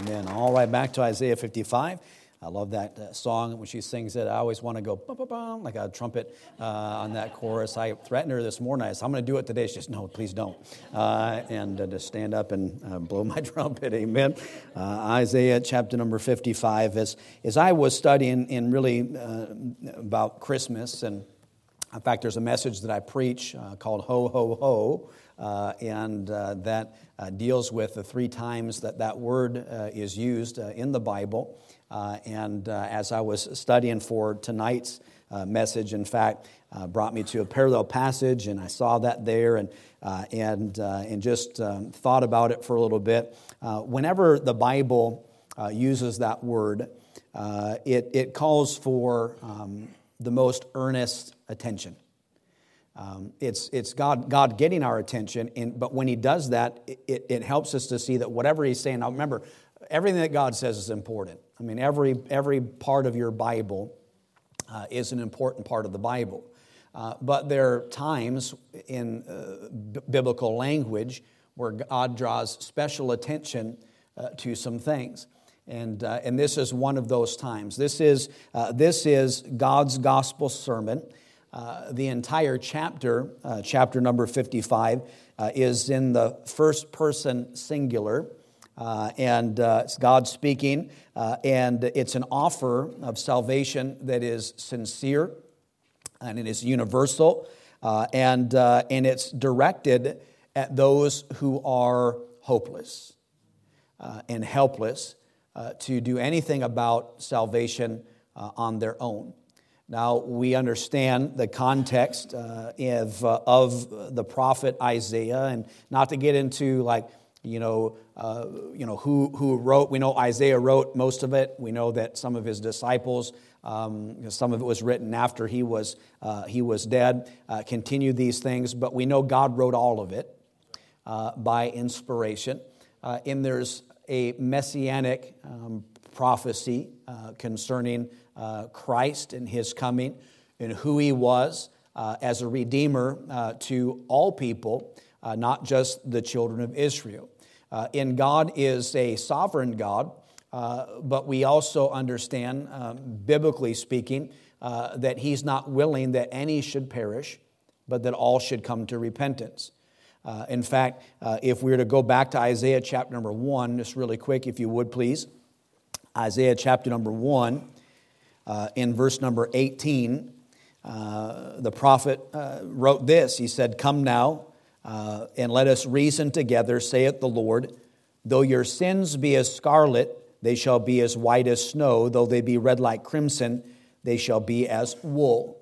Amen. All right, back to Isaiah 55. I love that uh, song when she sings it. I always want to go bum, bum, like a trumpet uh, on that chorus. I threatened her this morning. I said, I'm going to do it today. She says, No, please don't. Uh, and uh, to stand up and uh, blow my trumpet. Amen. Uh, Isaiah chapter number 55. As, as I was studying in really about Christmas, and in fact, there's a message that I preach called Ho, Ho, Ho. Uh, and uh, that uh, deals with the three times that that word uh, is used uh, in the Bible. Uh, and as I was studying for tonight's message, in fact, brought me to a parallel passage, and I saw that there, and and and just um, thought about it for a little bit. whenever the Bible uses that word, it it calls for um, the most earnest attention. Um, it's it's God, God getting our attention, and, but when He does that, it, it helps us to see that whatever He's saying, now remember, everything that God says is important. I mean, every, every part of your Bible uh, is an important part of the Bible. Uh, but there are times in uh, b- biblical language where God draws special attention uh, to some things. And, uh, and this is one of those times. This is, uh, this is God's gospel sermon. Uh, the entire chapter, uh, chapter number 55, uh, is in the first person singular. Uh, and uh, it's God speaking, and it's an offer of salvation that is sincere and it is universal, and, and it's directed at those who are hopeless and helpless to do anything about salvation on their own. Now, we understand the context uh, of, uh, of the prophet Isaiah, and not to get into like, you know, uh, you know who, who wrote. We know Isaiah wrote most of it. We know that some of his disciples, um, some of it was written after he was, uh, he was dead, uh, continued these things, but we know God wrote all of it uh, by inspiration. and there's a messianic um, prophecy concerning uh, Christ and his coming and who he was uh, as a redeemer uh, to all people, uh, not just the children of Israel. and God is a sovereign God, but we also understand, um, biblically speaking, that he's not willing that any should perish, but that all should come to repentance. Uh, in fact, uh, if we were to go back to Isaiah chapter number one, just really quick, if you would please. Isaiah chapter number one, uh, in verse number 18, uh, the prophet uh, wrote this. He said, Come now uh, and let us reason together, saith the Lord. Though your sins be as scarlet, they shall be as white as snow. Though they be red like crimson, they shall be as wool.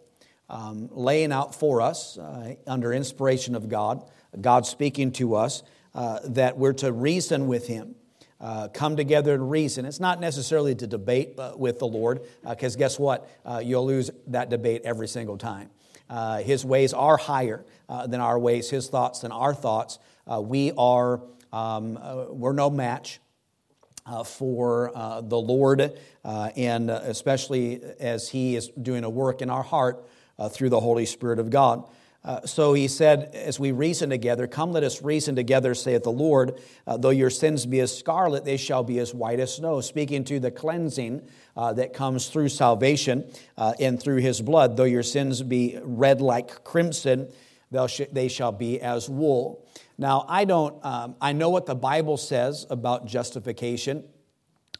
Um, laying out for us, uh, under inspiration of God, God speaking to us, uh, that we're to reason with Him uh, come together and reason. It's not necessarily to debate uh, with the Lord, because uh, guess what? Uh, you'll lose that debate every single time. Uh, his ways are higher uh, than our ways, his thoughts than our thoughts. we are, um, we're no match. for the Lord, and especially as He is doing a work in our heart through the Holy Spirit of God. Uh, so he said, as we reason together, come let us reason together, saith the Lord. Uh, though your sins be as scarlet, they shall be as white as snow. Speaking to the cleansing uh, that comes through salvation uh, and through his blood. Though your sins be red like crimson, they shall be as wool. Now, I don't, um, I know what the Bible says about justification.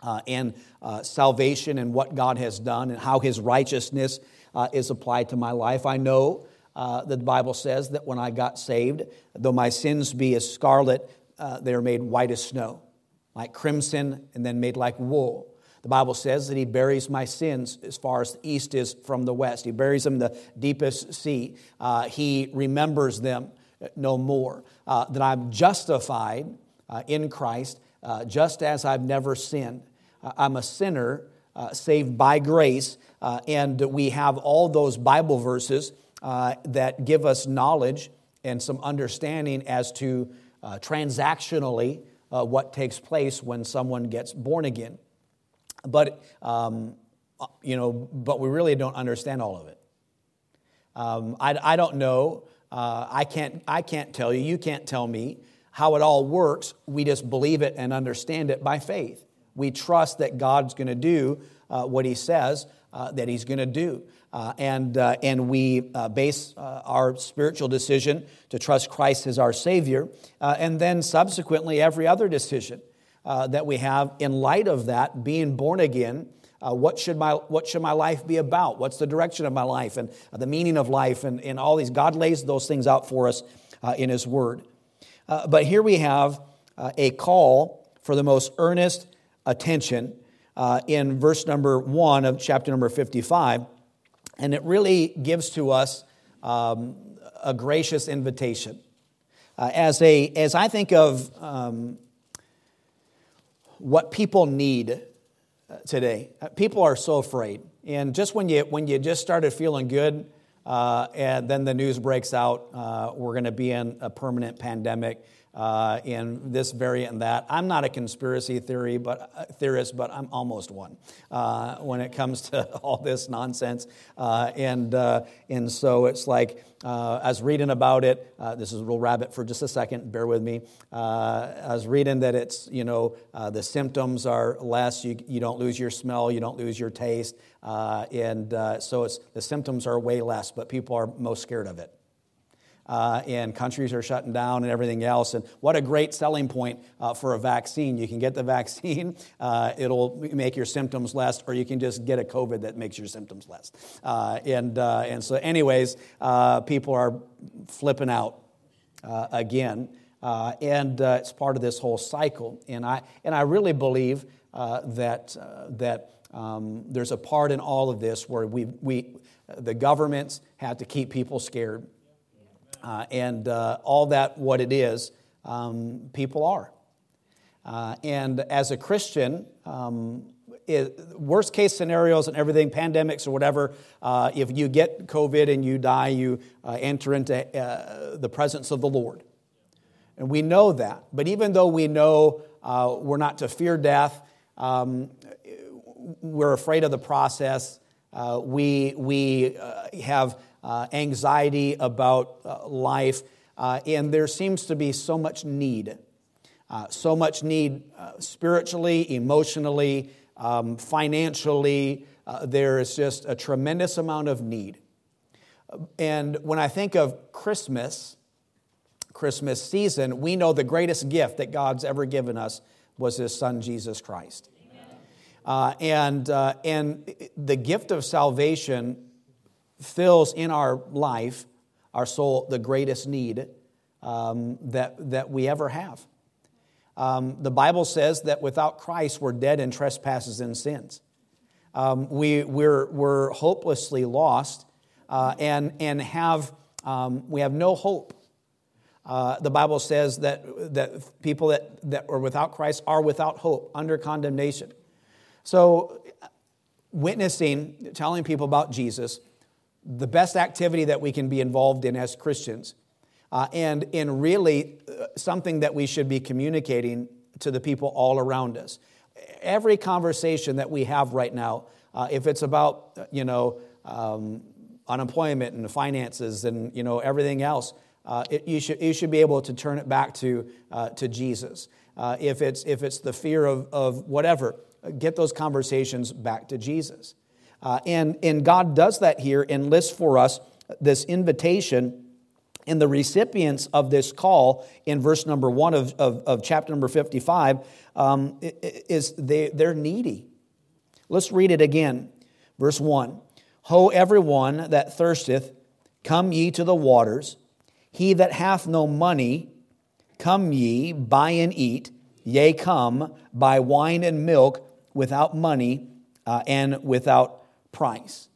Uh, and uh, salvation and what God has done and how His righteousness is applied to my life. I know uh, the Bible says that when I got saved, though my sins be as scarlet, uh, they are made white as snow, like crimson, and then made like wool. The Bible says that He buries my sins as far as the east is from the west. He buries them in the deepest sea. Uh, he remembers them no more. Uh, that I'm justified uh, in Christ uh, just as I've never sinned. I'm a sinner saved by grace, and we have all those Bible verses uh, that give us knowledge and some understanding as to uh, transactionally uh, what takes place when someone gets born again. But, um, you know, but we really don't understand all of it. Um, I, I, don't know. Uh, I, can't, I can't tell you. You can't tell me how it all works. We just believe it and understand it by faith. we trust that God's going to do uh, what He says uh, that He's going to do. Uh, and, uh, and we uh, base uh, our spiritual decision to trust Christ as our Savior, and then subsequently every other decision that we have in light of that, being born again. what, should my, what should my life be about? What's the direction of my life and the meaning of life and, and all these? God lays those things out for us in His Word. but here we have a call for the most earnest attention uh, in verse number one of chapter number 55. And it really gives to us um, a gracious invitation. Uh, as, a, as I think of um, what people need uh, today, uh, people are so afraid. And just when you, when you just started feeling good, uh, and then the news breaks out, uh, we're going to be in a permanent pandemic uh, in this variant and that. I'm not a conspiracy theory, but uh, theorist, but I'm almost one uh, when it comes to all this nonsense. Uh, and uh, and so it's like uh, I was reading about it. this is a little rabbit for just a second. Bear with me. I was reading that it's you know the symptoms are less. You you don't lose your smell. You don't lose your taste. and so it's the symptoms are way less, but people are most scared of it uh, and countries are shutting down and everything else. And what a great selling point uh, for a vaccine. You can get the vaccine, uh, it'll make your symptoms less, or you can just get a COVID that makes your symptoms less. Uh, and, uh, and so, anyways, uh, people are flipping out again. and it's part of this whole cycle. And I, and I really believe that, that um, there's a part in all of this where we, we, the governments have to keep people scared uh, and uh, all that what it is, um, people are. Uh, and as a Christian, um, it, worst case scenarios and everything, pandemics or whatever, uh, if you get COVID and you die, you uh, enter into uh, the presence of the Lord. And we know that. But even though we know we're not to fear death, um, we're afraid of the process. we we have anxiety about uh, life, uh, and there seems to be so much need. Uh, so much need uh, spiritually, emotionally, um, financially. Uh, there is just a tremendous amount of need. And when I think of Christmas, Christmas season, we know the greatest gift that God's ever given us was His Son, Jesus Christ. Uh, and, uh, and the gift of salvation fills in our life, our soul, the greatest need um, that, that we ever have. Um, the Bible says that without Christ, we're dead in trespasses and sins. Um, we, we're, we're hopelessly lost uh, and, and have, um, we have no hope. Uh, the Bible says that, that people that, that are without Christ are without hope, under condemnation. So, witnessing, telling people about Jesus, the best activity that we can be involved in as Christians, uh, and in really uh, something that we should be communicating to the people all around us. Every conversation that we have right now, uh, if it's about uh, you know um, unemployment and finances and you know everything else, uh, it, you should you should be able to turn it back to uh, to Jesus. if it's if it's the fear of of whatever, get those conversations back to Jesus. Uh, and, and God does that here and lists for us this invitation. And the recipients of this call in verse number one of, of, of chapter number 55 um, is they, they're needy. Let's read it again. Verse 1 Ho, everyone that thirsteth, come ye to the waters. He that hath no money, come ye, buy and eat. Yea, come, buy wine and milk without money uh, and without price.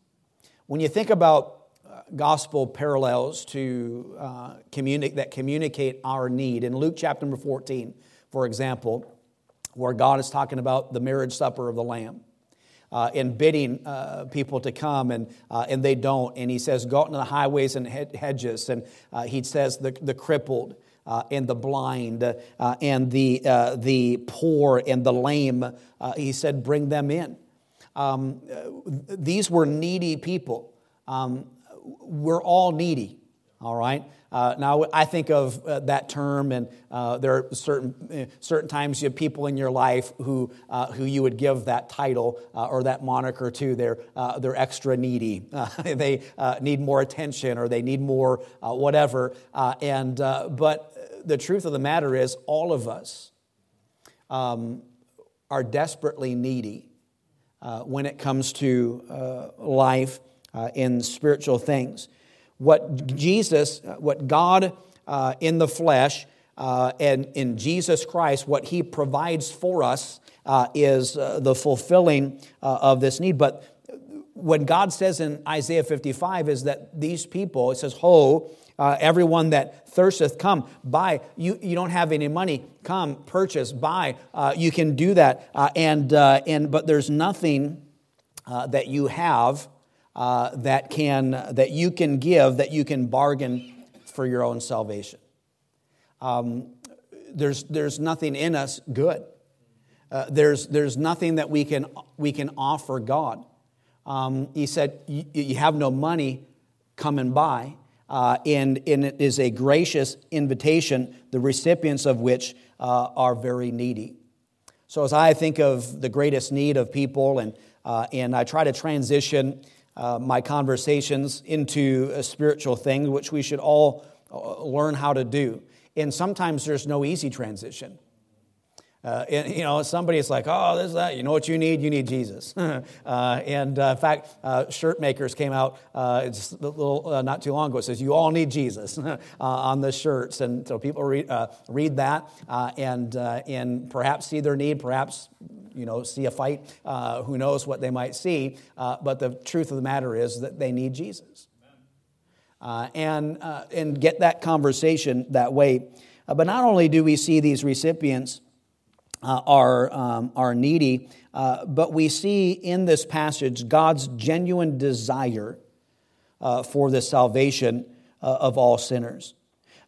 When you think about uh, gospel parallels to uh, communi- that communicate our need, in Luke chapter number 14, for example, where God is talking about the marriage supper of the Lamb. Uh, and bidding uh, people to come, and, uh, and they don't. And he says, Go out into the highways and hedges. And uh, he says, The, the crippled and the blind and the, the poor and the lame, he said, Bring them in. Um, these were needy people. Um, we're all needy. All right. Uh, now, I think of uh, that term, and uh, there are certain, uh, certain times you have people in your life who, uh, who you would give that title uh, or that moniker to. They're, they're extra needy. they need more attention or they need more whatever. and, but the truth of the matter is, all of us um, are desperately needy when it comes to life in spiritual things what Jesus, what God uh, in the flesh uh, and in Jesus Christ, what He provides for us uh, is uh, the fulfilling uh, of this need. But what God says in Isaiah 55 is that these people, it says, Ho, uh, everyone that thirsteth, come, buy. You, you don't have any money, come, purchase, buy. you can do that. and, and, but there's nothing that you have uh, that, can, that you can give, that you can bargain for your own salvation. Um, there's, there's nothing in us good. Uh, there's, there's nothing that we can, we can offer God. Um, he said, You have no money, come and buy. Uh, and, and it is a gracious invitation, the recipients of which uh, are very needy. So, as I think of the greatest need of people, and, uh, and I try to transition uh, my conversations into a spiritual thing, which we should all uh, learn how to do. And sometimes there's no easy transition. Uh, and, you know, somebody is like, oh, this, that. You know what you need? You need Jesus. uh, and uh, in fact, uh, shirt makers came out uh, just little, uh, not too long ago. It says, you all need Jesus on the shirts. And so people read, read that and, and perhaps see their need, perhaps you know, see a fight. Who knows what they might see? But the truth of the matter is that they need Jesus. And, and get that conversation that way. But not only do we see these recipients uh, are, um, are needy, but we see in this passage God's genuine desire for the salvation of all sinners.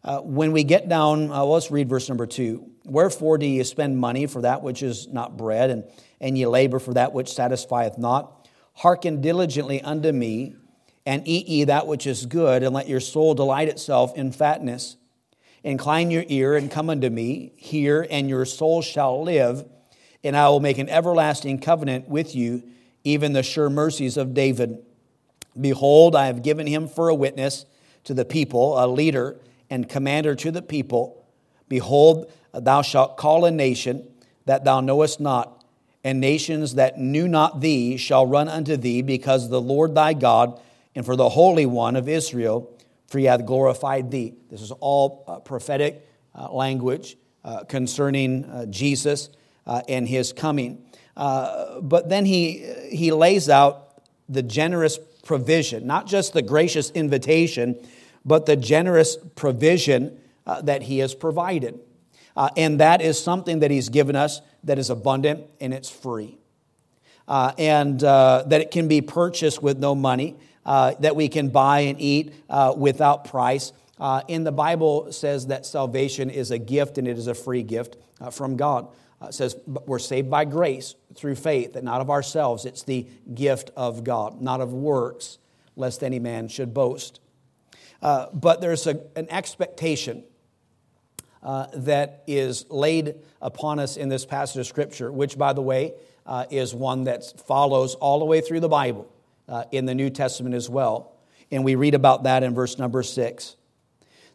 Uh, when we get down, uh, let's read verse number two. Wherefore do ye spend money for that which is not bread, and, and ye labor for that which satisfieth not? Hearken diligently unto me, and eat ye that which is good, and let your soul delight itself in fatness. Incline your ear and come unto me, hear, and your soul shall live, and I will make an everlasting covenant with you, even the sure mercies of David. Behold, I have given him for a witness to the people, a leader and commander to the people Behold, thou shalt call a nation that thou knowest not, and nations that knew not thee shall run unto thee, because the Lord thy God and for the Holy One of Israel, for he hath glorified thee. This is all uh, prophetic uh, language uh, concerning uh, Jesus uh, and his coming. But then he, he lays out the generous provision, not just the gracious invitation, but the generous provision that He has provided. And that is something that He's given us that is abundant and it's free. Uh, and uh, that it can be purchased with no money, uh, that we can buy and eat uh, without price. and the Bible says that salvation is a gift and it is a free gift from God. it says we're saved by grace through faith, that not of ourselves. It's the gift of God, not of works, lest any man should boast. Uh, but there's a, an expectation uh, that is laid upon us in this passage of Scripture, which, by the way, uh, is one that follows all the way through the Bible uh, in the New Testament as well. And we read about that in verse number six.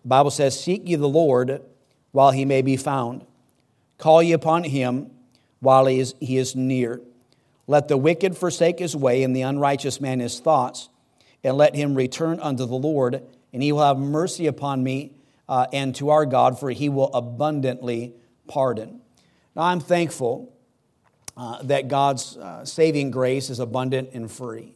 The Bible says, Seek ye the Lord while he may be found, call ye upon him while he is, he is near. Let the wicked forsake his way, and the unrighteous man his thoughts, and let him return unto the Lord and he will have mercy upon me uh, and to our God, for he will abundantly pardon. Now, I'm thankful uh, that God's uh, saving grace is abundant and free.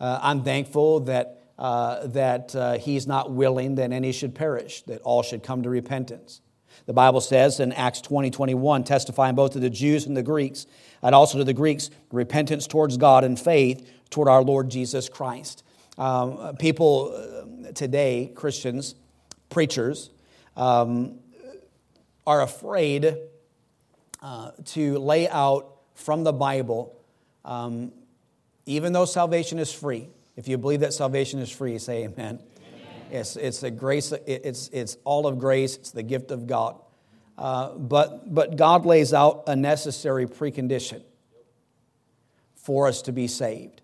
Uh, I'm thankful that, uh, that uh, he's not willing that any should perish, that all should come to repentance. The Bible says in Acts 20 21, testifying both to the Jews and the Greeks, and also to the Greeks, repentance towards God and faith toward our Lord Jesus Christ. Um, people uh, today, Christians, preachers, um, are afraid uh, to lay out from the Bible, um, even though salvation is free. If you believe that salvation is free, say amen. amen. It's, it's a grace, it's, it's all of grace, it's the gift of God. Uh, but, but God lays out a necessary precondition for us to be saved.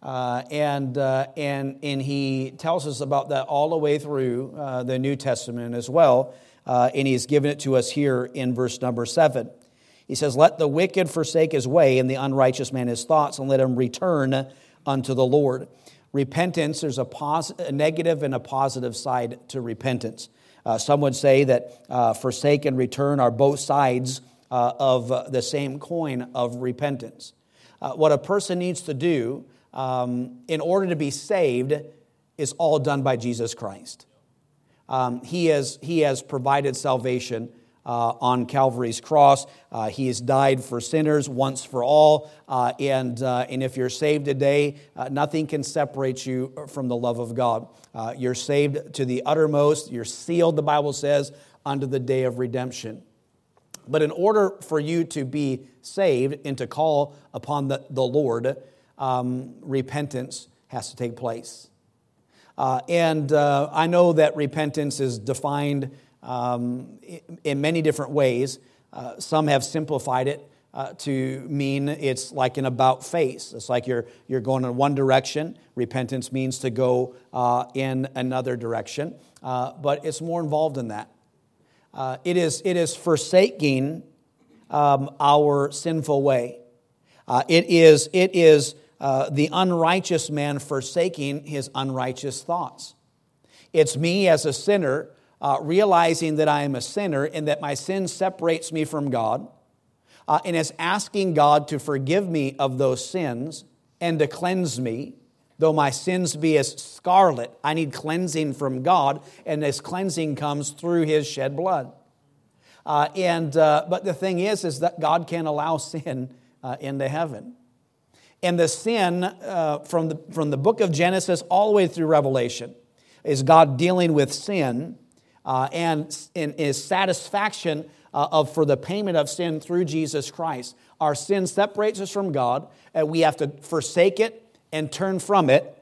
Uh, and, uh, and, and he tells us about that all the way through uh, the New Testament as well. Uh, and he's given it to us here in verse number seven. He says, Let the wicked forsake his way, and the unrighteous man his thoughts, and let him return unto the Lord. Repentance, there's a, a negative and a positive side to repentance. Uh, some would say that uh, forsake and return are both sides of the same coin of repentance. what a person needs to do um, in order to be saved is all done by Jesus Christ. Um, he, has, he has provided salvation uh, on Calvary's cross. Uh, he has died for sinners once for all. Uh, and, uh, and if you're saved today, uh, nothing can separate you from the love of God. Uh, you're saved to the uttermost. You're sealed, the Bible says, unto the day of redemption. But in order for you to be saved and to call upon the, the Lord, um, repentance has to take place. Uh, and uh, I know that repentance is defined um, in many different ways. Uh, some have simplified it uh, to mean it's like an about face. It's like you're, you're going in one direction. Repentance means to go uh, in another direction. Uh, but it's more involved than that. it, is, it is forsaking um, our sinful way. it is, it is uh, the unrighteous man forsaking his unrighteous thoughts. It's me as a sinner uh, realizing that I am a sinner and that my sin separates me from God, uh, and it's asking God to forgive me of those sins and to cleanse me. Though my sins be as scarlet, I need cleansing from God, and this cleansing comes through His shed blood. Uh, and uh, but the thing is, is that God can't allow sin uh, into heaven. And the sin uh, from, the, from the book of Genesis all the way through Revelation is God dealing with sin uh, and in his satisfaction uh, of, for the payment of sin through Jesus Christ. Our sin separates us from God, and we have to forsake it and turn from it.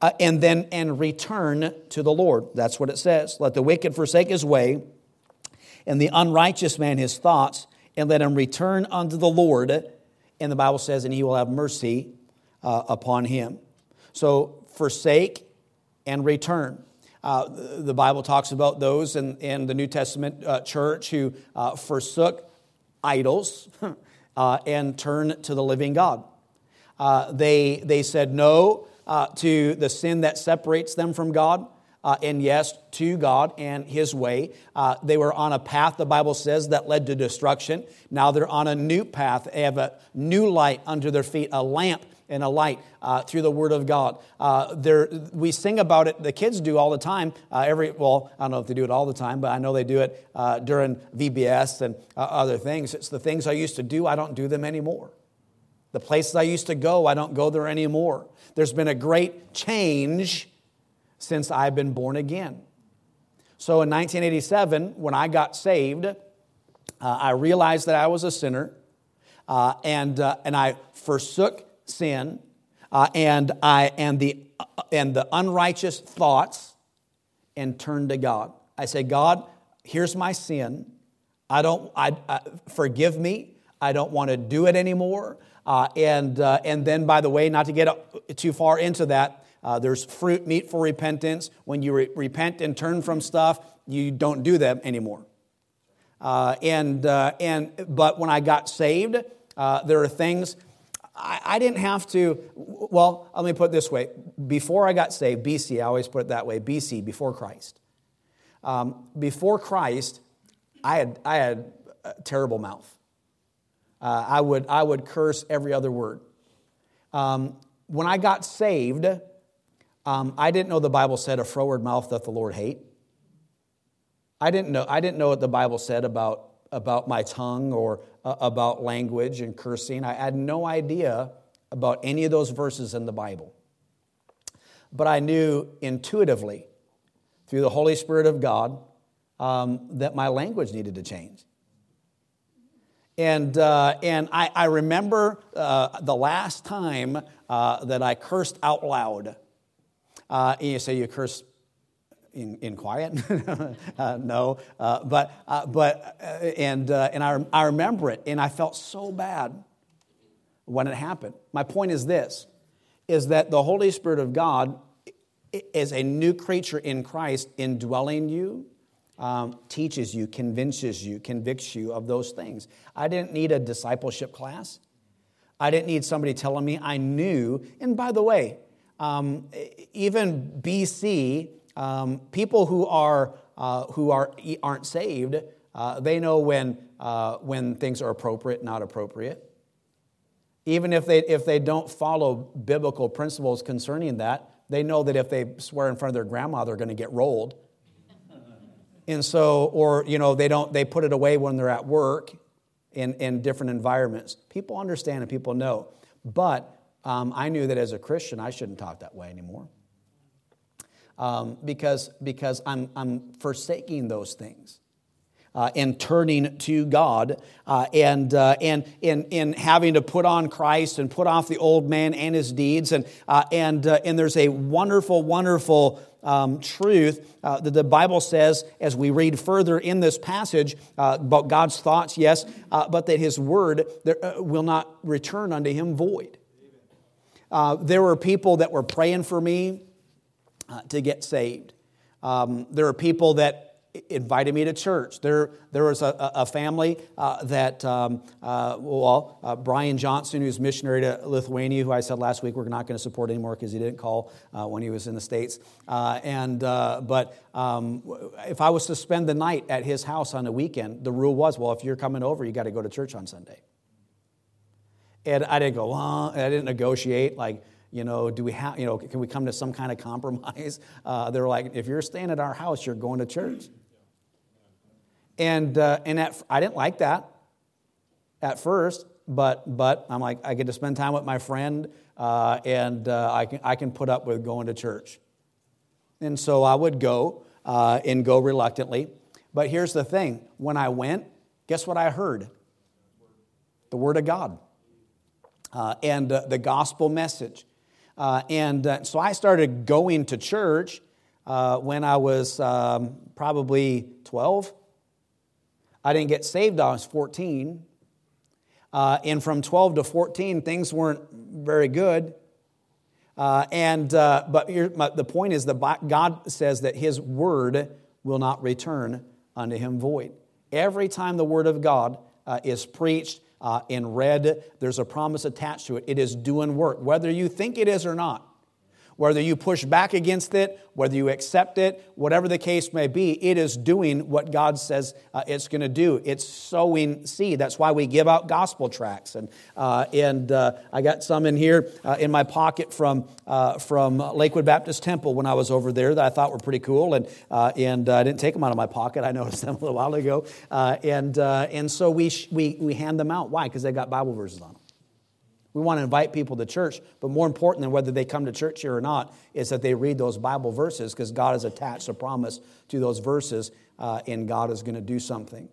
Uh, and then and return to the Lord. That's what it says. Let the wicked forsake his way, and the unrighteous man his thoughts, and let him return unto the Lord, and the Bible says, and he will have mercy uh, upon him. So forsake and return. Uh, the Bible talks about those in, in the New Testament uh, church who uh, forsook idols uh, and turned to the living God. Uh, they, they said no to the sin that separates them from God uh, and yes, to God and His way. Uh, they were on a path, the Bible says, that led to destruction. Now they're on a new path. They have a new light under their feet, a lamp and a light uh, through the Word of God. Uh, we sing about it, the kids do all the time. Uh, every Well, I don't know if they do it all the time, but I know they do it uh, during VBS and uh, other things. It's the things I used to do, I don't do them anymore. The places I used to go, I don't go there anymore. There's been a great change since I've been born again. So in 1987, when I got saved, uh, I realized that I was a sinner, and, and I forsook sin uh, and, I, and, the, uh, and the unrighteous thoughts and turn to God. I say, God, here's my sin. I don't, I, I forgive me. I don't want to do it anymore. Uh, and, and then, by the way, not to get too far into that, uh, there's fruit, meet for repentance. When you re- repent and turn from stuff, you don't do that anymore. Uh, and, uh, and, but when I got saved, uh, there are things I, I, didn't have to. Well, let me put it this way. Before I got saved, BC, I always put it that way BC, before Christ. Um, before Christ, I had, I had a terrible mouth. Uh, I, would, I would curse every other word. Um, when I got saved, um, I didn't know the Bible said a froward mouth that the Lord hate. I didn't know, I didn't know what the Bible said about, about my tongue or uh, about language and cursing. I had no idea about any of those verses in the Bible. But I knew intuitively through the Holy Spirit of God um, that my language needed to change. And, uh, and I, I remember uh, the last time uh, that I cursed out loud. Uh, and you say you curse in, in quiet? uh, no. Uh, but, uh, but uh, and, uh, and I, I remember it, and I felt so bad when it happened. My point is this, is that the Holy Spirit of God is a new creature in Christ indwelling you, um, teaches you, convinces you, convicts you of those things. I didn't need a discipleship class. I didn't need somebody telling me. I knew. And by the way, um, even BC, um, people who are uh, who are aren't saved, uh, they know when uh, when things are appropriate, not appropriate. Even if they if they don't follow biblical principles concerning that, they know that if they swear in front of their grandma, they're going to get rolled. And so, or you know, they don't they put it away when they're at work in, in different environments. People understand and people know. But um, I knew that as a Christian, I shouldn't talk that way anymore. Um, because because I'm, I'm forsaking those things. Uh, and turning to God uh, and, uh, and in, in having to put on Christ and put off the old man and his deeds. And, uh, and, uh, and there's a wonderful, wonderful um, truth uh, that the Bible says as we read further in this passage about God's thoughts, yes, but that His word there, will not return unto Him void. There were people that were praying for me uh, to get saved. Um, there are people that invited me to church. There, there was a, a family uh, that, um, uh, well, uh, Brian Johnson, who's missionary to Lithuania, who I said last week we're not going to support anymore because he didn't call uh, when he was in the States. Uh, and, uh, but um, if I was to spend the night at his house on the weekend, the rule was, well, if you're coming over, you got to go to church on Sunday. And I didn't go, well, I didn't negotiate, like, you know, do we have, you know, can we come to some kind of compromise? Uh, they're like, if you're staying at our house, you're going to church. And, uh, and at, I didn't like that at first, but, but I'm like, I get to spend time with my friend, uh, and uh, I, can, I can put up with going to church. And so I would go uh, and go reluctantly. But here's the thing when I went, guess what I heard? The Word of God uh, and uh, the gospel message. And so I started going to church when I was um, probably 12. I didn't get saved I was 14. Uh, and from 12 to 14, things weren't very good. Uh, and, uh, but here, my, the point is that God says that His word will not return unto Him void. Every time the word of God uh, is preached uh, and read, there's a promise attached to it. It is doing work, whether you think it is or not. Whether you push back against it, whether you accept it, whatever the case may be, it is doing what God says uh, it's going to do. It's sowing seed. That's why we give out gospel tracts. And, uh, and uh, I got some in here uh, in my pocket from, uh, from Lakewood Baptist Temple when I was over there that I thought were pretty cool. And, uh, and I didn't take them out of my pocket. I noticed them a little while ago. and, and so we, sh- we, we hand them out. Why? Because they got Bible verses on them. We want to invite people to church, but more important than whether they come to church here or not is that they read those Bible verses because God has attached a promise to those verses uh, and God is going to do something.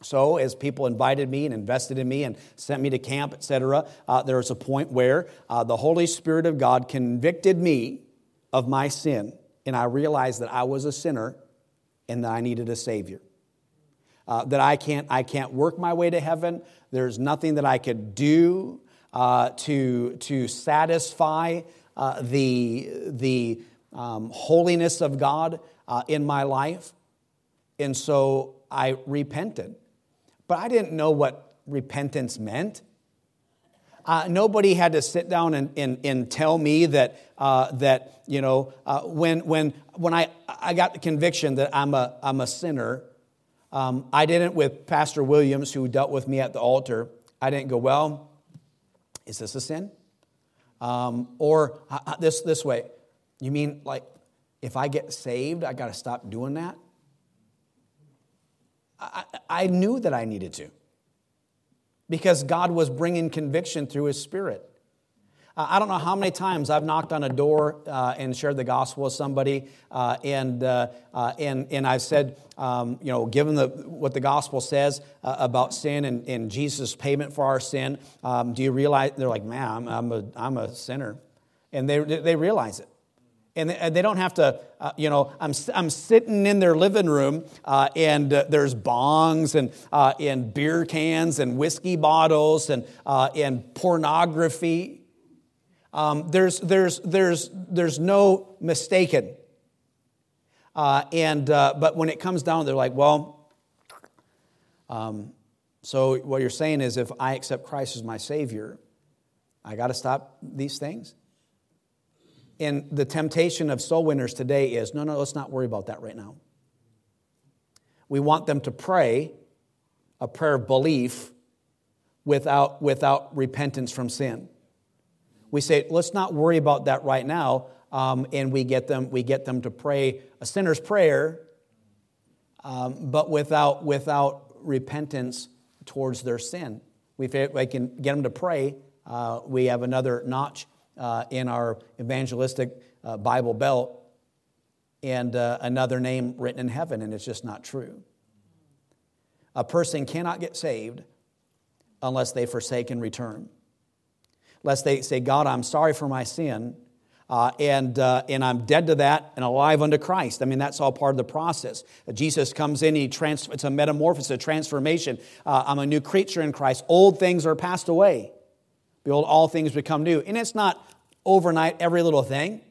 So, as people invited me and invested in me and sent me to camp, etc., uh, there was a point where uh, the Holy Spirit of God convicted me of my sin, and I realized that I was a sinner and that I needed a Savior. Uh, that I can't, I can't work my way to heaven. There's nothing that I could do uh, to, to satisfy uh, the, the um, holiness of God uh, in my life. And so I repented. But I didn't know what repentance meant. Uh, nobody had to sit down and, and, and tell me that, uh, that you know, uh, when, when, when I, I got the conviction that I'm a, I'm a sinner, um, I didn't with Pastor Williams, who dealt with me at the altar. I didn't go, well, is this a sin? Um, or uh, this, this way, you mean like if I get saved, I got to stop doing that? I, I knew that I needed to because God was bringing conviction through His Spirit. I don't know how many times I've knocked on a door uh, and shared the gospel with somebody, uh, and, uh, uh and, and I've said, um, you know, given the, what the gospel says uh, about sin and, and Jesus' payment for our sin, um, do you realize? They're like, man, I'm, I'm, a, I'm a sinner. And they, they realize it. And they don't have to, uh, you know, I'm, I'm sitting in their living room uh, and uh, there's bongs and, uh, and beer cans and whiskey bottles and, uh, and pornography. Um, there's, there's, there's, there's no mistaken. Uh, and, but when it comes down, they're like, well, um, so what you're saying is if I accept Christ as my Savior, I got to stop these things? And the temptation of soul winners today is no, no, let's not worry about that right now. We want them to pray a prayer of belief without, without repentance from sin. We say, let's not worry about that right now, um, and we get, them, we get them to pray a sinner's prayer, um, but without, without repentance towards their sin. We, can get them to pray. Uh, we have another notch uh, in our evangelistic uh, Bible belt and uh, another name written in heaven, and it's just not true. A person cannot get saved unless they forsake and return. Unless they say, God, I'm sorry for my sin, uh, and, uh, and I'm dead to that and alive unto Christ. I mean, that's all part of the process. Jesus comes in, he trans- it's a metamorphosis, a transformation. Uh, I'm a new creature in Christ. Old things are passed away. Behold, all things become new. And it's not overnight every little thing.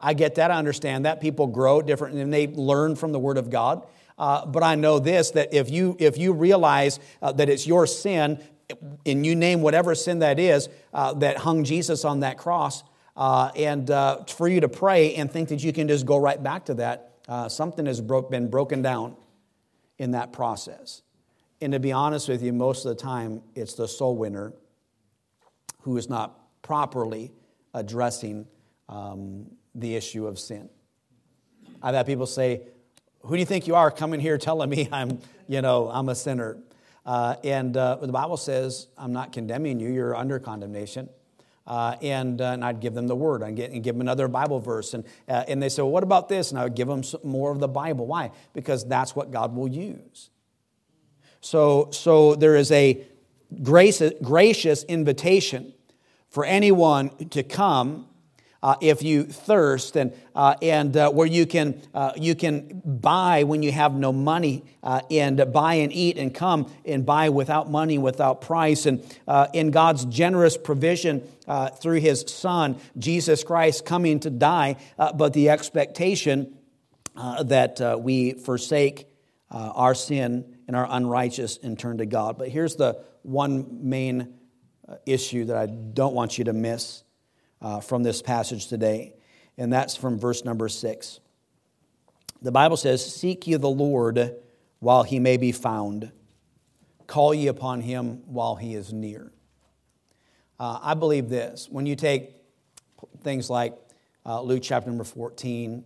I get that. I understand that. People grow different and they learn from the Word of God. Uh, but I know this that if you, if you realize uh, that it's your sin, and you name whatever sin that is uh, that hung Jesus on that cross, uh, and uh, for you to pray and think that you can just go right back to that, uh, something has bro- been broken down in that process. And to be honest with you, most of the time, it's the soul winner who is not properly addressing um, the issue of sin. I've had people say, Who do you think you are coming here telling me I'm, you know, I'm a sinner? Uh, and uh, the Bible says, I'm not condemning you, you're under condemnation. Uh, and, uh, and I'd give them the word. I'd get, and give them another Bible verse. And, uh, and they say, well, what about this? And I would give them more of the Bible. Why? Because that's what God will use. So, so there is a grace, gracious invitation for anyone to come uh, if you thirst and, uh, and uh, where you can, uh, you can buy when you have no money uh, and buy and eat and come and buy without money, without price. And uh, in God's generous provision through his son, Jesus Christ, coming to die, but the expectation that we forsake our sin and our unrighteous and turn to God. But here's the one main issue that I don't want you to miss uh, from this passage today, and that's from verse number six. The Bible says, Seek ye the Lord while he may be found, call ye upon him while he is near. Uh, I believe this. When you take things like uh, Luke chapter number 14,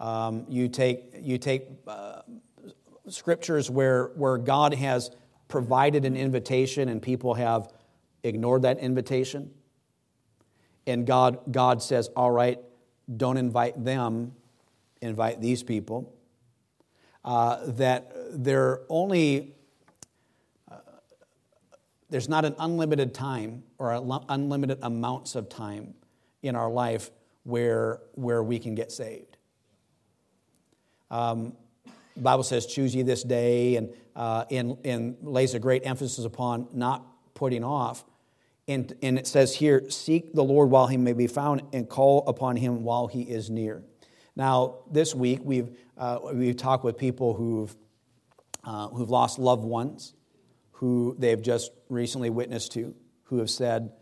um, you take, you take uh, scriptures where, where God has provided an invitation and people have ignored that invitation. And God, God says, All right, don't invite them, invite these people. Uh, that they're only, uh, there's not an unlimited time or unlimited amounts of time in our life where, where we can get saved. Um, Bible says, choose ye this day, and, uh, and, and lays a great emphasis upon not putting off. And, and it says here, seek the Lord while he may be found and call upon him while he is near. Now, this week we've, uh, we've talked with people who've, uh, who've lost loved ones, who they've just recently witnessed to, who have said,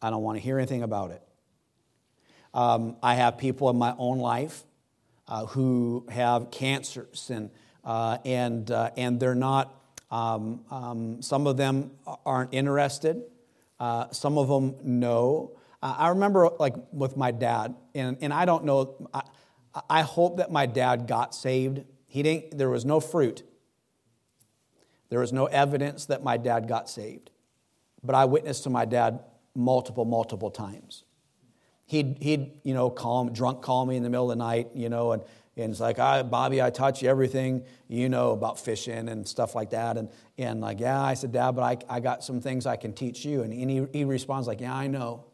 I don't want to hear anything about it. Um, I have people in my own life uh, who have cancers, and, uh, and, uh, and they're not, um, um, some of them aren't interested. Uh, some of them know. Uh, I remember, like, with my dad, and, and I don't know, I, I hope that my dad got saved. He didn't, there was no fruit. There was no evidence that my dad got saved. But I witnessed to my dad multiple, multiple times. He'd, he'd you know, call me, drunk call me in the middle of the night, you know, and and it's like, I, Bobby, I taught you everything you know about fishing and stuff like that. And, and like, yeah, I said, Dad, but I, I got some things I can teach you. And he, he responds like, yeah, I know.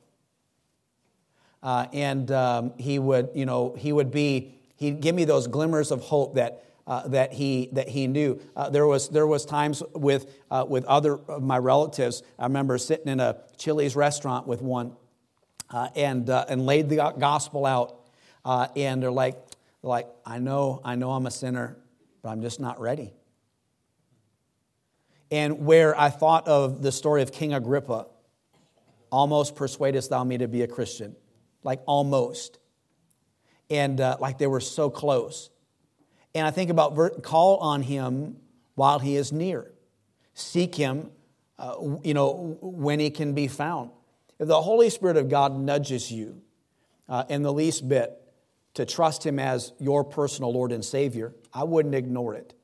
uh, and um, he would, you know, he would be, he'd give me those glimmers of hope that uh, that he that he knew. Uh, there was there was times with uh, with other of my relatives. I remember sitting in a Chili's restaurant with one, uh, and uh, and laid the gospel out, uh, and they're like they're like I know I know I'm a sinner, but I'm just not ready. And where I thought of the story of King Agrippa, almost persuadest thou me to be a Christian, like almost, and like they were so close. And I think about call on him while he is near. Seek him, uh, you know, when he can be found. If the Holy Spirit of God nudges you uh, in the least bit to trust him as your personal Lord and Savior, I wouldn't ignore it.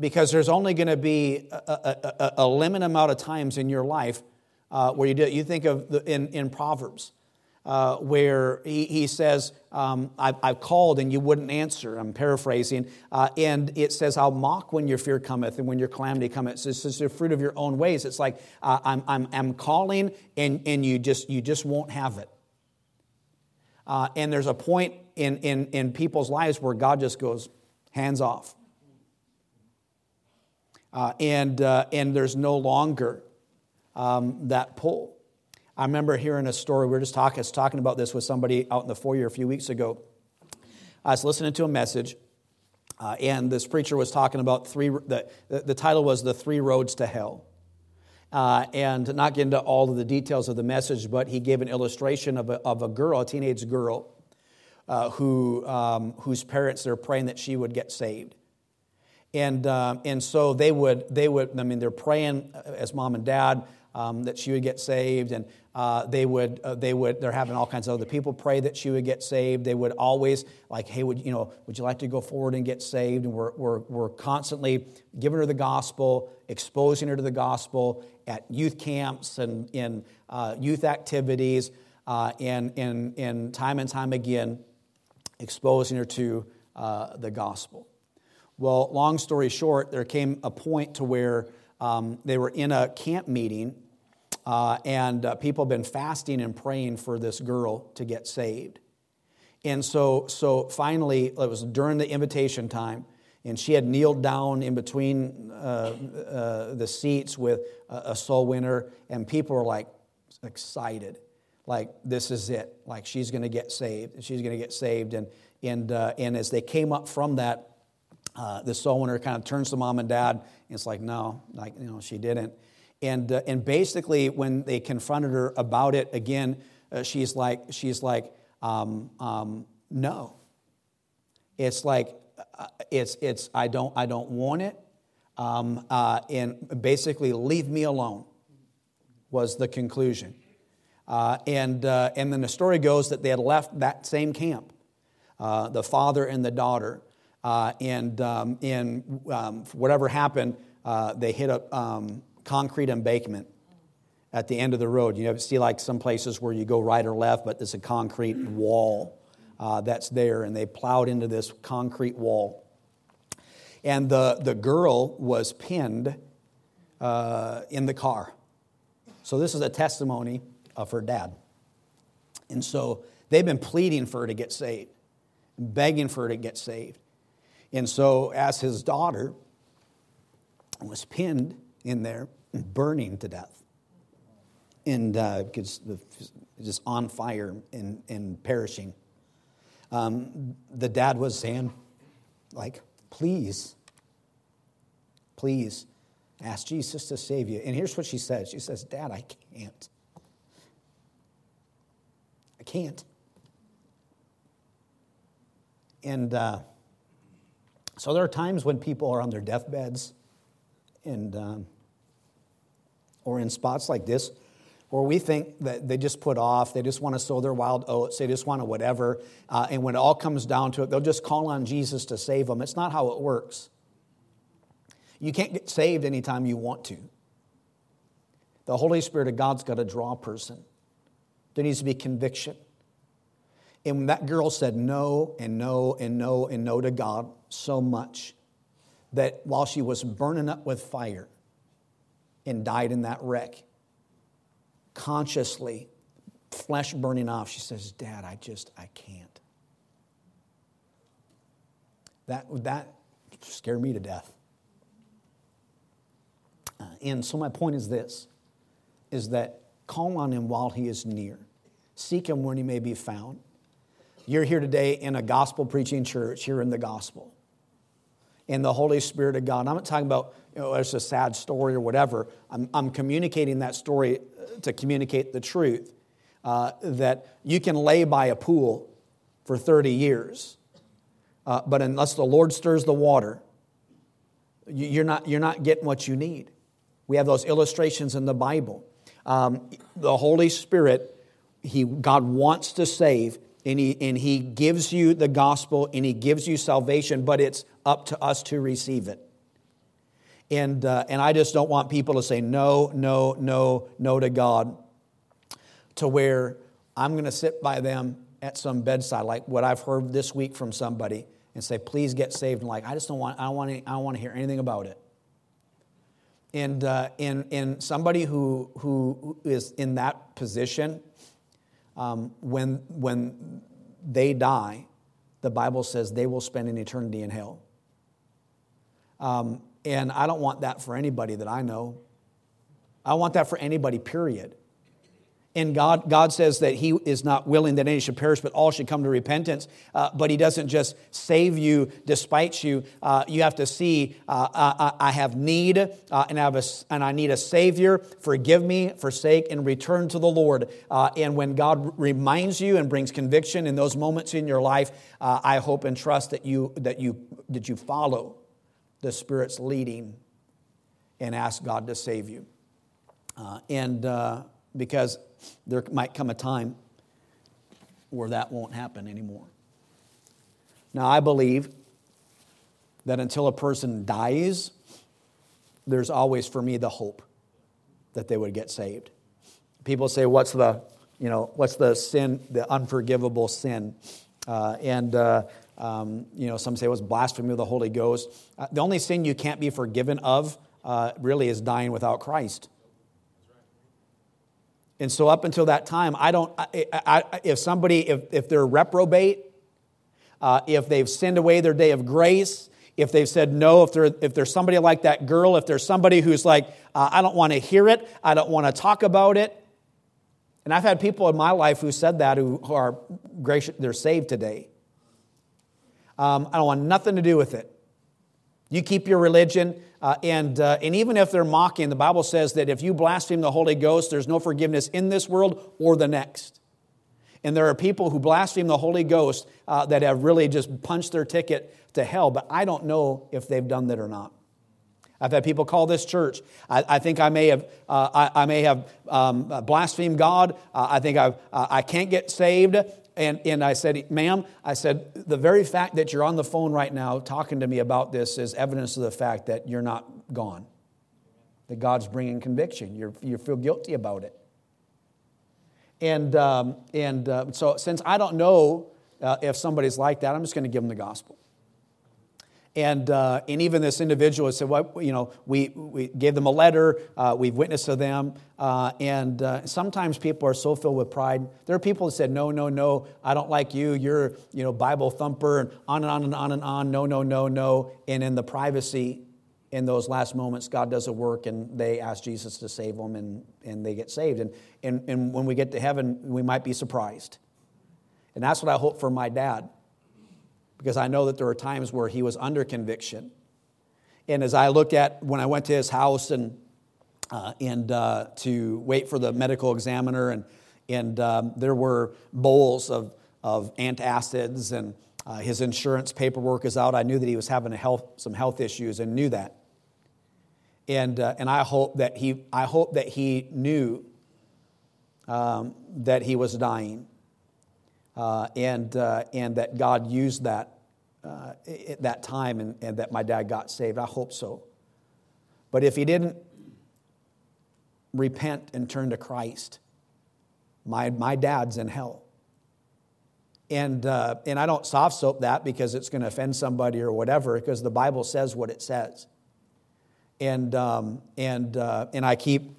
Because there's only going to be a, a, a, a, limited amount of times in your life uh, where you do it. You think of the, in, in Proverbs, uh, where he, he says, um, I've, I've, called and you wouldn't answer. I'm paraphrasing. Uh, and it says, I'll mock when your fear cometh and when your calamity cometh. It's just the fruit of your own ways. It's like, uh, I'm, I'm, I'm calling and, and you, just, you just won't have it. Uh, and there's a point in, in, in people's lives where God just goes, hands off. Uh, and, uh, and there's no longer um, that pull. I remember hearing a story. We were just talking, talking about this with somebody out in the foyer a few weeks ago. I was listening to a message, uh, and this preacher was talking about three, the, the title was The Three Roads to Hell. Uh, and not get into all of the details of the message, but he gave an illustration of a, of a girl, a teenage girl, uh, who, um, whose parents are praying that she would get saved. And, um, and so they would, they would, I mean, they're praying as mom and dad um, that she would get saved, and uh, they would uh, they would they're having all kinds of other people pray that she would get saved. They would always like, hey, would you know, would you like to go forward and get saved? And we're we're, we're constantly giving her the gospel, exposing her to the gospel at youth camps and in uh, youth activities, uh, and and and time and time again, exposing her to uh, the gospel. Well, long story short, there came a point to where um, they were in a camp meeting uh, and uh, people have been fasting and praying for this girl to get saved. And so, so finally, it was during the invitation time, and she had kneeled down in between uh, uh the seats with a, a soul winner, and people were like excited, like this is it, like she's going to get saved, she's going to get saved. And and uh, and as they came up from that, uh, the soul winner kind of turns to mom and dad, and it's like no, like you know she didn't. And, uh, and basically, when they confronted her about it again, uh, she's like, she's like um, um, no. It's like, uh, it's, it's, I, don't, I don't want it. Um, uh, and basically, leave me alone was the conclusion. Uh, and, uh, and then the story goes that they had left that same camp, the father and the daughter. and um, in um, whatever happened, they hit a, concrete embankment at the end of the road. You know, see like some places where you go right or left, but there's a concrete wall uh, that's there, and they plowed into this concrete wall. And the, the girl was pinned uh, in the car. So this is a testimony of her dad. And so they've been pleading for her to get saved, begging for her to get saved. And so, as his daughter was pinned in there, burning to death and uh, just on fire and, and perishing. Um, the dad was saying, like, please, please ask Jesus to save you. And here's what she says She says, Dad, I can't. I can't. And uh, so there are times when people are on their deathbeds and um, or in spots like this where we think that they just put off, they just want to sow their wild oats, they just want to whatever, uh, and when it all comes down to it, they'll just call on Jesus to save them. It's not how it works. You can't get saved anytime you want to. The Holy Spirit of God's got to draw a person. There needs to be conviction. And when that girl said no and no and no and no to God so much that while she was burning up with fire, and died in that wreck. Consciously, flesh burning off. She says, Dad, I just, I can't. That, that scared me to death. Uh, and so my point is this, is that call on him while he is near. Seek him when he may be found. You're here today in a gospel preaching church, you're in the gospel. In the Holy Spirit of God. I'm not talking about, you know, it's a sad story or whatever. I'm, I'm communicating that story uh, to communicate the truth. Uh, that you can lay by a pool for 30 years, uh, but unless the Lord stirs the water, you're not, you're not getting what you need. We have those illustrations in the Bible. Um, the Holy Spirit, he, God wants to save, and he, and he gives you the gospel and he gives you salvation, but it's up to us to receive it. And, uh, and I just don't want people to say no, no, no, no to God, to where I'm going to sit by them at some bedside, like what I've heard this week from somebody, and say, please get saved. And like, I just don't want, I don't want, any, I don't want to hear anything about it. And, uh, and, and somebody who, who is in that position, um, when, when they die, the Bible says they will spend an eternity in hell. Um, and I don't want that for anybody that I know. I want that for anybody, period. And God, God says that He is not willing that any should perish, but all should come to repentance. Uh, but He doesn't just save you despite you. Uh, you have to see, uh, I, I, have need, uh, and, I have a, and I need a Savior. Forgive me, forsake, and return to the Lord. Uh, and when God reminds you and brings conviction in those moments in your life, uh, I hope and trust that you, that, you, that you follow the Spirit's leading and ask God to save you. and because there might come a time where that won't happen anymore. Now, I believe that until a person dies, there's always for me the hope that they would get saved. People say, What's the, you know, what's the sin, the unforgivable sin? Uh, and, uh, um, you know, some say it was blasphemy of the Holy Ghost. Uh, the only sin you can't be forgiven of uh, really is dying without Christ. And so, up until that time, I don't, I, I, if somebody, if, if they're reprobate, uh, if they've sinned away their day of grace, if they've said no, if, they're, if there's somebody like that girl, if there's somebody who's like, uh, I don't want to hear it, I don't want to talk about it. And I've had people in my life who said that who, who are gracious, they're saved today. Um, I don't want nothing to do with it. You keep your religion. Uh, and, uh, and even if they're mocking, the Bible says that if you blaspheme the Holy Ghost, there's no forgiveness in this world or the next. And there are people who blaspheme the Holy Ghost uh, that have really just punched their ticket to hell, but I don't know if they've done that or not. I've had people call this church. I, I think I may have, uh, I, I, may have um, blasphemed God. Uh, I think I've, uh, I can't get saved. And, and I said, ma'am, I said, the very fact that you're on the phone right now talking to me about this is evidence of the fact that you're not gone. That God's bringing conviction. You're, you feel guilty about it. And, um, and uh, so, since I don't know uh, if somebody's like that, I'm just going to give them the gospel. And, uh, and even this individual said, well, you know, we, we gave them a letter, uh, we've witnessed to them. Uh, and uh, sometimes people are so filled with pride. There are people that said, no, no, no, I don't like you. You're, you know, Bible thumper, and on and on and on and on. No, no, no, no. And in the privacy, in those last moments, God does a work and they ask Jesus to save them and, and they get saved. And, and, and when we get to heaven, we might be surprised. And that's what I hope for my dad because I know that there were times where he was under conviction. And as I looked at when I went to his house and, uh, and uh, to wait for the medical examiner, and, and um, there were bowls of, of antacids, and uh, his insurance paperwork is out. I knew that he was having health, some health issues and knew that. And, uh, and I, hope that he, I hope that he knew um, that he was dying uh, and, uh, and that God used that, uh, at that time and, and that my dad got saved. I hope so. But if he didn't repent and turn to Christ, my, my dad's in hell. And, uh, and I don't soft soap that because it's going to offend somebody or whatever, because the Bible says what it says. And, um, and, uh, and I keep,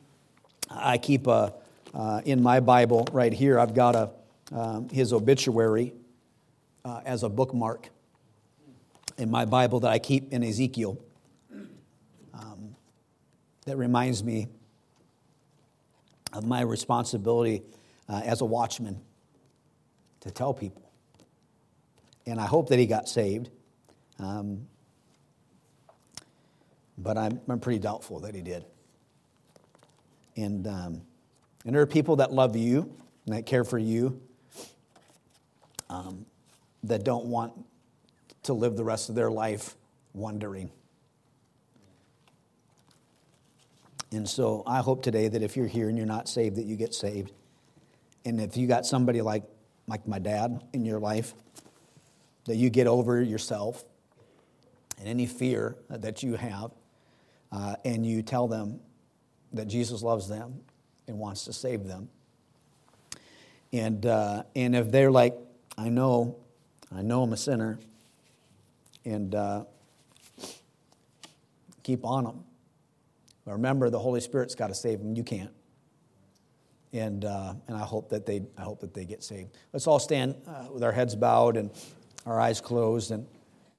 I keep a, uh, in my Bible right here, I've got a, um, his obituary uh, as a bookmark in my Bible that I keep in Ezekiel um, that reminds me of my responsibility uh, as a watchman to tell people. And I hope that he got saved. Um, but I'm, I'm pretty doubtful that he did. And, um, and there are people that love you and that care for you um, that don't want to live the rest of their life wondering. And so I hope today that if you're here and you're not saved, that you get saved. And if you got somebody like, like my dad in your life, that you get over yourself and any fear that you have, uh, and you tell them that Jesus loves them and wants to save them. And, uh, and if they're like, I know, I know I'm a sinner, and uh, keep on them. But remember, the Holy Spirit's got to save them. You can't. And, uh, and I, hope that they, I hope that they get saved. Let's all stand uh, with our heads bowed and our eyes closed. And